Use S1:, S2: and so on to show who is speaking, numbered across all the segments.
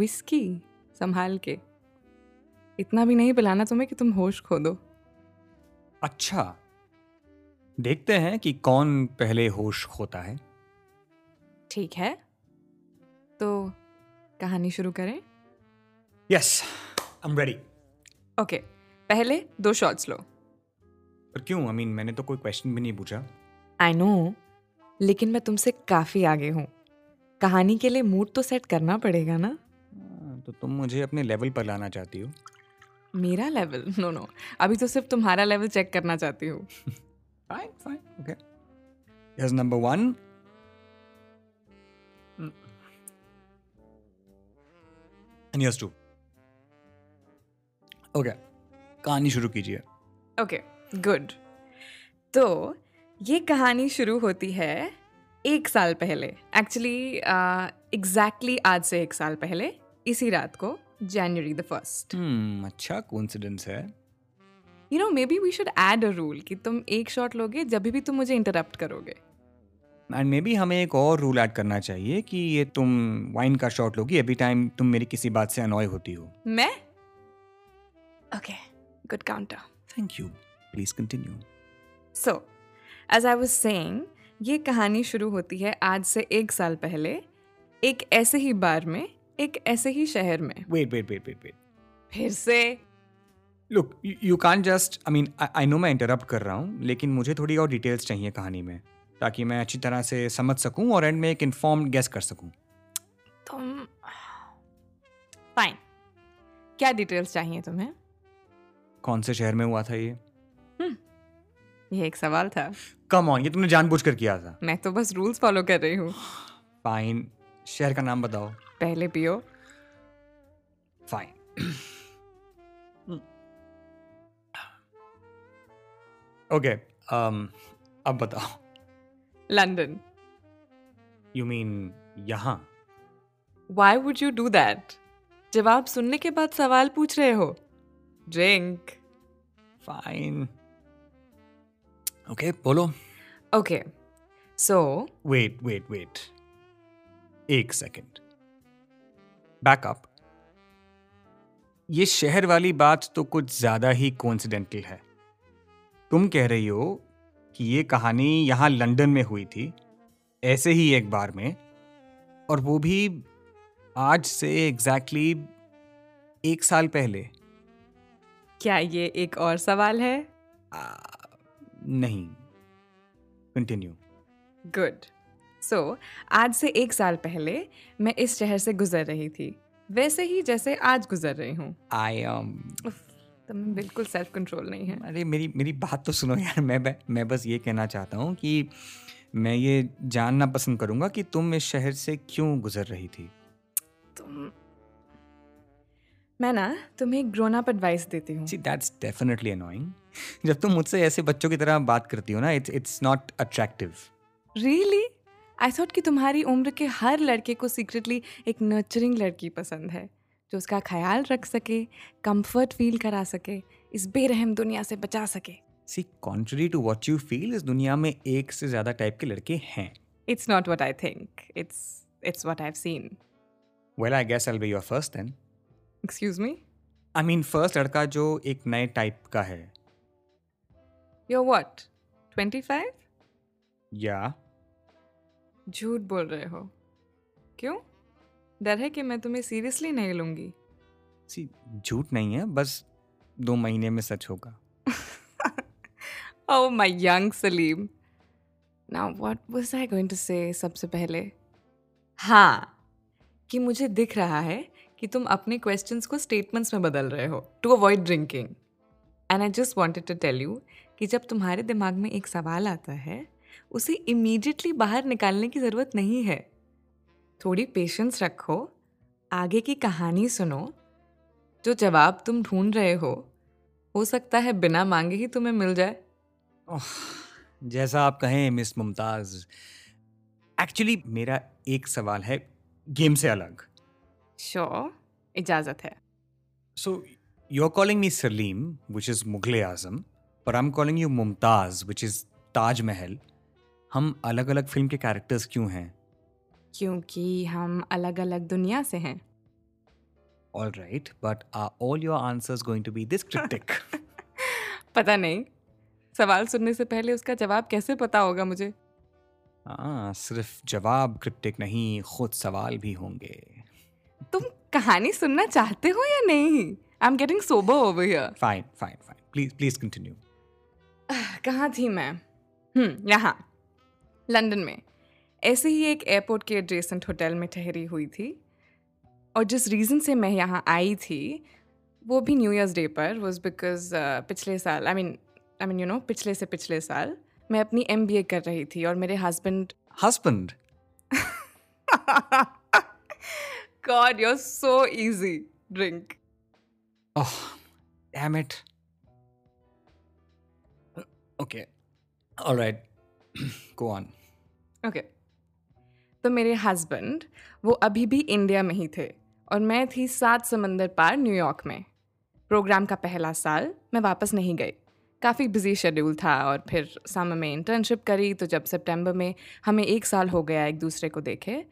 S1: Whisky संभाल के। इतना भी नहीं पिलाना तुम्हें कि तुम होश खो दो
S2: अच्छा देखते हैं कि कौन पहले होश खोता है।
S1: ठीक है तो कहानी शुरू करें।
S2: Yes I am ready
S1: okay पहले दो शॉट्स लो।
S2: पर क्यों? आई मीन मैंने तो कोई क्वेश्चन भी नहीं पूछा।
S1: आई नो लेकिन मैं तुमसे काफ़ी आगे हूँ। कहानी के लिए मूड तो सेट करना पड़ेगा ना?
S2: तो तुम मुझे अपने लेवल पर लाना चाहती हो
S1: मेरा लेवल नो नो अभी तो सिर्फ़ तुम्हारा लेवल चेक करना चाहती हूँ
S2: Fine, fine, okay. Here's number one. And here's two. Okay. कहानी शुरू कीजिए
S1: ओके गुड तो ये कहानी शुरू होती है एक साल पहले एक्चुअली एग्जैक्टली uh, exactly आज से एक साल पहले इसी रात को जनवरी द फ़र्स्ट
S2: हम्म अच्छा कोइंसिडेंस है।
S1: You know maybe we should add a rule कि तुम एक शॉट लोगे जब भी तुम मुझे इंटरप्ट करोगे।
S2: एंड मे बी हमें एक और रूल ऐड करना चाहिए कि ये तुम वाइन का शॉट लोगी एवरी टाइम तुम मेरी किसी बात से अनॉय होती हो।
S1: मैं? Okay good counter
S2: thank you please continue
S1: so as I was saying ये कहानी शुरू होती है आज से एक साल पहले एक ऐसे ही बार में एक ऐसे ही शहर में।
S2: Wait wait wait wait wait
S1: फिर से।
S2: Look you can just I mean I know मैं इंटरप्ट कर रहा हूँ लेकिन मुझे थोड़ी और डिटेल्स चाहिए कहानी में ताकि मैं अच्छी तरह से समझ सकूँ और एंड में एक इन्फॉर्म्ड गेस कर सकूँ।
S1: तुम फाइन क्या डिटेल्स चाहिए तुम्हें?
S2: कौन से शहर में हुआ था ये?
S1: ये एक सवाल था।
S2: कम ऑन ये तुमने जानबूझकर किया था।
S1: मैं तो बस रूल्स फॉलो कर रही हूँ।
S2: फाइन शहर का नाम बताओ।
S1: पहले पियो।
S2: फाइन ओके um, अब बताओ।
S1: लंदन
S2: यू मीन यहाँ?
S1: Why would you do that जवाब सुनने के बाद सवाल पूछ रहे हो। ड्रिंक
S2: फाइन ओके बोलो।
S1: Okay so
S2: wait wait wait एक सेकंड बैकअप ये शहर वाली बात तो कुछ ज़्यादा ही कोइंसिडेंटल है। तुम कह रही हो कि ये कहानी यहाँ लंदन में हुई थी ऐसे ही एक बार में और वो भी आज से एग्जैक्टली exactly एक साल पहले।
S1: क्या ये एक और सवाल है?
S2: आ, नहीं। कंटिन्यू
S1: गुड सो so, आज से एक साल पहले मैं इस शहर से गुजर रही थी। वैसे ही जैसे आज गुजर रही हूँ।
S2: आई
S1: उफ, तुम्हें बिल्कुल सेल्फ कंट्रोल नहीं है।
S2: अरे मेरी मेरी बात तो सुनो यार मैं मैं बस ये कहना चाहता हूँ कि मैं ये जानना पसंद करूँगा कि तुम इस शहर से क्यों गुजर रही थी?
S1: तुम मैं ना तुम्हें एक ग्रोन अप एडवाइस देती हूँ।
S2: सी दैट्स डेफिनेटली अनोइंग जब तुम मुझसे ऐसे बच्चों की तरह बात करती हो ना it's it's not attractive
S1: really I thought कि तुम्हारी उम्र के हर लड़के को सीक्रेटली एक नर्चरिंग लड़की पसंद है जो उसका ख्याल रख सके कंफर्ट फील करा सके इस बेरहम दुनिया से बचा सके।
S2: See contrary to what you feel इस दुनिया में एक से ज़्यादा टाइप के लड़के हैं।
S1: It's not what I think it's it's what I seen
S2: well I guess I be your first then
S1: excuse me
S2: I mean first लड़का जो एक नए टाइप का है।
S1: योर वट ट्वेंटी फाइव
S2: या
S1: झूठ बोल रहे हो। क्यों? डर है कि मैं तुम्हें सीरियसली नहीं लूँगी।
S2: सी झूठ नहीं है बस दो महीने में सच होगा।
S1: Oh my young Salim. Now what was I going to say सबसे पहले? हाँ कि मुझे दिख रहा है कि तुम अपने क्वेश्चंस को स्टेटमेंट्स में बदल रहे हो to avoid drinking and I just wanted to tell you कि जब तुम्हारे दिमाग में एक सवाल आता है उसे इमीडिएटली बाहर निकालने की ज़रूरत नहीं है। थोड़ी पेशेंस रखो आगे की कहानी सुनो। जो जवाब तुम ढूंढ रहे हो हो सकता है बिना मांगे ही तुम्हें मिल जाए।
S2: ओह, जैसा आप कहें मिस मुमताज़। एक्चुअली मेरा एक सवाल है गेम से अलग।
S1: श्योर इजाज़त है।
S2: So you are calling me Salim which is Mughal Azam पर I am calling you Mumtaz which is Taj Mahal हम अलग अलग फ़िल्म के कैरेक्टर्स क्यों हैं?
S1: क्योंकि हम अलग अलग दुनिया से हैं।
S2: All right, but are all your answers going to be this cryptic?
S1: पता नहीं। सवाल सुनने से पहले उसका जवाब कैसे पता होगा मुझे?
S2: हाँ सिर्फ़ जवाब क्रिप्टिक नहीं खुद सवाल भी होंगे।
S1: तुम कहानी सुनना चाहते हो या नहीं? I am getting sober over here
S2: fine fine fine please please continue
S1: कहाँ थी मैं? हम्म यहाँ। लंदन में ऐसे ही एक एयरपोर्ट के एडजेसेंट होटल में ठहरी हुई थी और जिस रीज़न से मैं यहाँ आई थी वो भी न्यू ईयर्स डे पर वॉज़ बिकॉज़ पिछले साल I mean I mean you know पिछले से पिछले साल मैं अपनी एमबीए कर रही थी और मेरे husband
S2: husband
S1: God, you're so easy. Drink.
S2: Oh, damn it. Okay. All right. Go
S1: Okay. तो मेरे हस्बैंड वो अभी भी इंडिया में ही थे और मैं थी सात समंदर पार न्यूयॉर्क में। प्रोग्राम का पहला साल मैं वापस नहीं गई। काफ़ी बिज़ी शेड्यूल था और फिर समर में इंटर्नशिप करी तो जब सितंबर में हमें एक साल हो गया एक दूसरे को देखे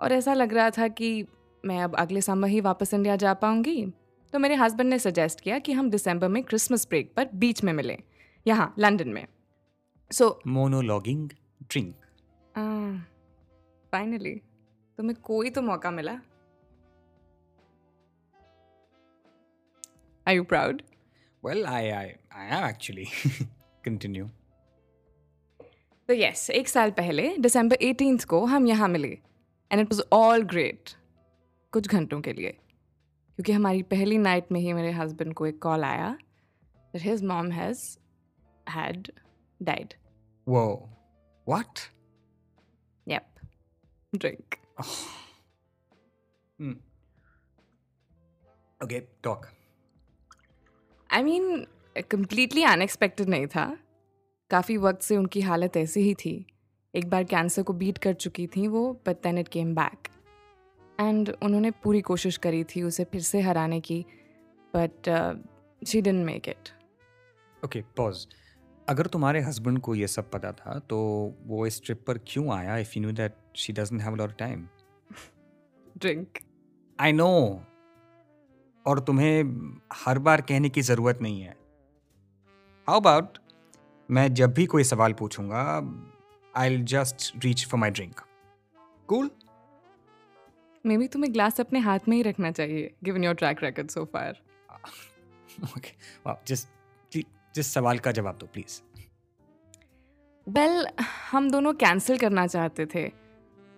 S1: और ऐसा लग रहा था कि मैं अब अगले समर ही वापस इंडिया जा पाऊँगी। तो मेरे हस्बैंड ने सजेस्ट किया कि हम दिसंबर में क्रिसमस ब्रेक पर बीच में मिलें, यहाँ लंदन में। सो
S2: मोनोलॉगिंग ड्रिंक
S1: फाइनली तुम्हें कोई तो मौका मिला Are you proud?
S2: Well, I, I, I am actually. Continue.
S1: तो यस एक साल पहले दिसंबर 18th को हम यहाँ मिले and it was all great कुछ घंटों के लिए क्योंकि हमारी पहली नाइट में ही मेरे हस्बैंड को एक कॉल आया that his mom has had died.
S2: Whoa. What?
S1: Drink.
S2: Hmm. Okay, talk.
S1: I mean completely unexpected नहीं था काफ़ी वक्त से उनकी हालत ऐसी ही थी एक बार कैंसर को बीट कर चुकी थी वो but then it came back and उन्होंने पूरी कोशिश करी थी उसे फिर से हराने की but she didn't make it
S2: okay pause अगर तुम्हारे हस्बैंड को ये सब पता था तो वो इस ट्रिप पर क्यों आया if you know that she doesn't have a lot of time
S1: drink
S2: I know और तुम्हें हर बार कहने की ज़रूरत नहीं है। हाउ अबाउट मैं जब भी कोई सवाल पूछूँगा I just reach for my drink cool
S1: maybe तुम्हें ग्लास अपने हाथ में ही रखना चाहिए given your track record so far
S2: okay just जिस सवाल का जवाब दो प्लीज़
S1: वेल well, हम दोनों कैंसिल करना चाहते थे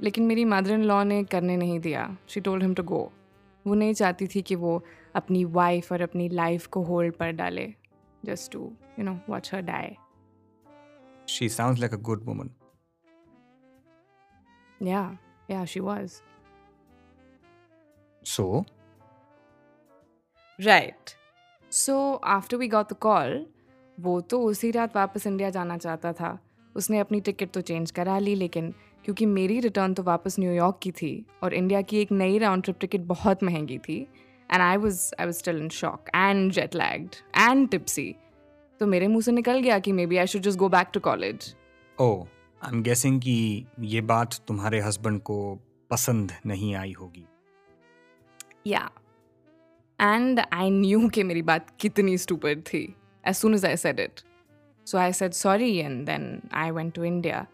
S1: लेकिन मेरी मदर इन लॉ ने करने नहीं दिया. She told him to go वो नहीं चाहती थी कि वो अपनी वाइफ और अपनी लाइफ को होल्ड पर डाले just to you know watch her die
S2: she sounds like a good woman
S1: yeah yeah she was
S2: so
S1: right so after we got the call वो तो उसी रात वापस इंडिया जाना चाहता था। उसने अपनी टिकट तो चेंज करा ली लेकिन क्योंकि मेरी रिटर्न तो वापस न्यूयॉर्क की थी और इंडिया की एक नई राउंड ट्रिप टिकट बहुत महँगी थी and I was I was still in shock and jet lagged and tipsy तो मेरे मुँह से निकल गया कि maybe I should just go back to college
S2: oh I am guessing कि ये बात तुम्हारे हस्बैंड को पसंद नहीं आई होगी।
S1: या एंड आई न्यू कि मेरी बात कितनी स्टूपिड थी। As soon as I said it so I said sorry and then I went to India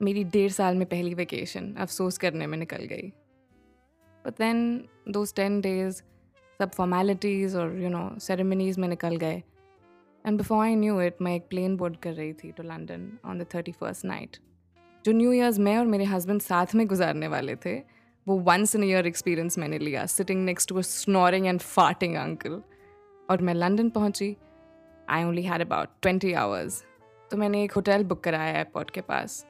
S1: मेरी डेढ़ साल में पहली वेकेशन अफसोस करने में निकल गई। But then those ten days सब फॉर्मेलिटीज़ और यू नो सेरेमनीज़ में निकल गए। And before I knew it मैं एक प्लेन बोर्ड कर रही थी to London on the thirty first night जो न्यू ईयर्स मैं और मेरे हस्बैंड साथ में गुजारने वाले थे, वो वंस इन ईयर एक्सपीरियंस मैंने लिया sitting next to snoring and farting uncle और मैं लंदन पहुँची। I only had about twenty hours तो मैंने एक होटल बुक कराया एयरपोर्ट के पास।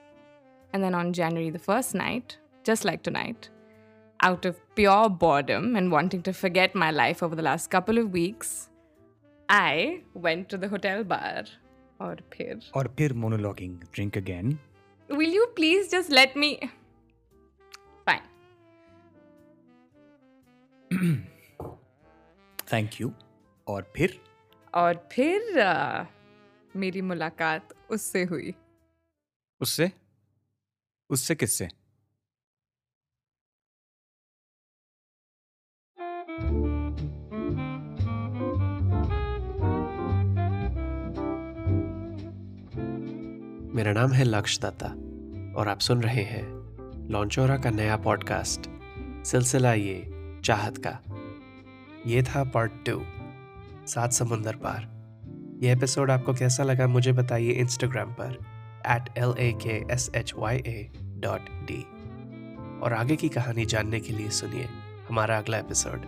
S1: And then on January the first night just like tonight out of pure boredom and wanting to forget my life over the last couple of weeks I went to the hotel bar और
S2: फिर और फिर monologuing drink
S1: again will you please just let me
S2: fine thank you और फिर?
S1: और फिर आ, मेरी मुलाकात उससे हुई।
S2: उससे? उससे किससे?
S3: मेरा नाम है लक्ष दत्ता और आप सुन रहे हैं लॉन्चोरा का नया पॉडकास्ट सिलसिला ये चाहत का। ये था पार्ट टू सात समुंदर पार। ये एपिसोड आपको कैसा लगा मुझे बताइए इंस्टाग्राम पर at L A K S H Y A dot D और आगे की कहानी जानने के लिए सुनिए हमारा अगला एपिसोड।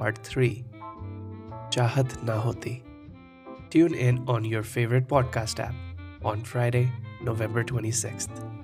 S3: पार्ट थ्री चाहत ना होती। Tune in on your favourite podcast app on Friday, November 26th.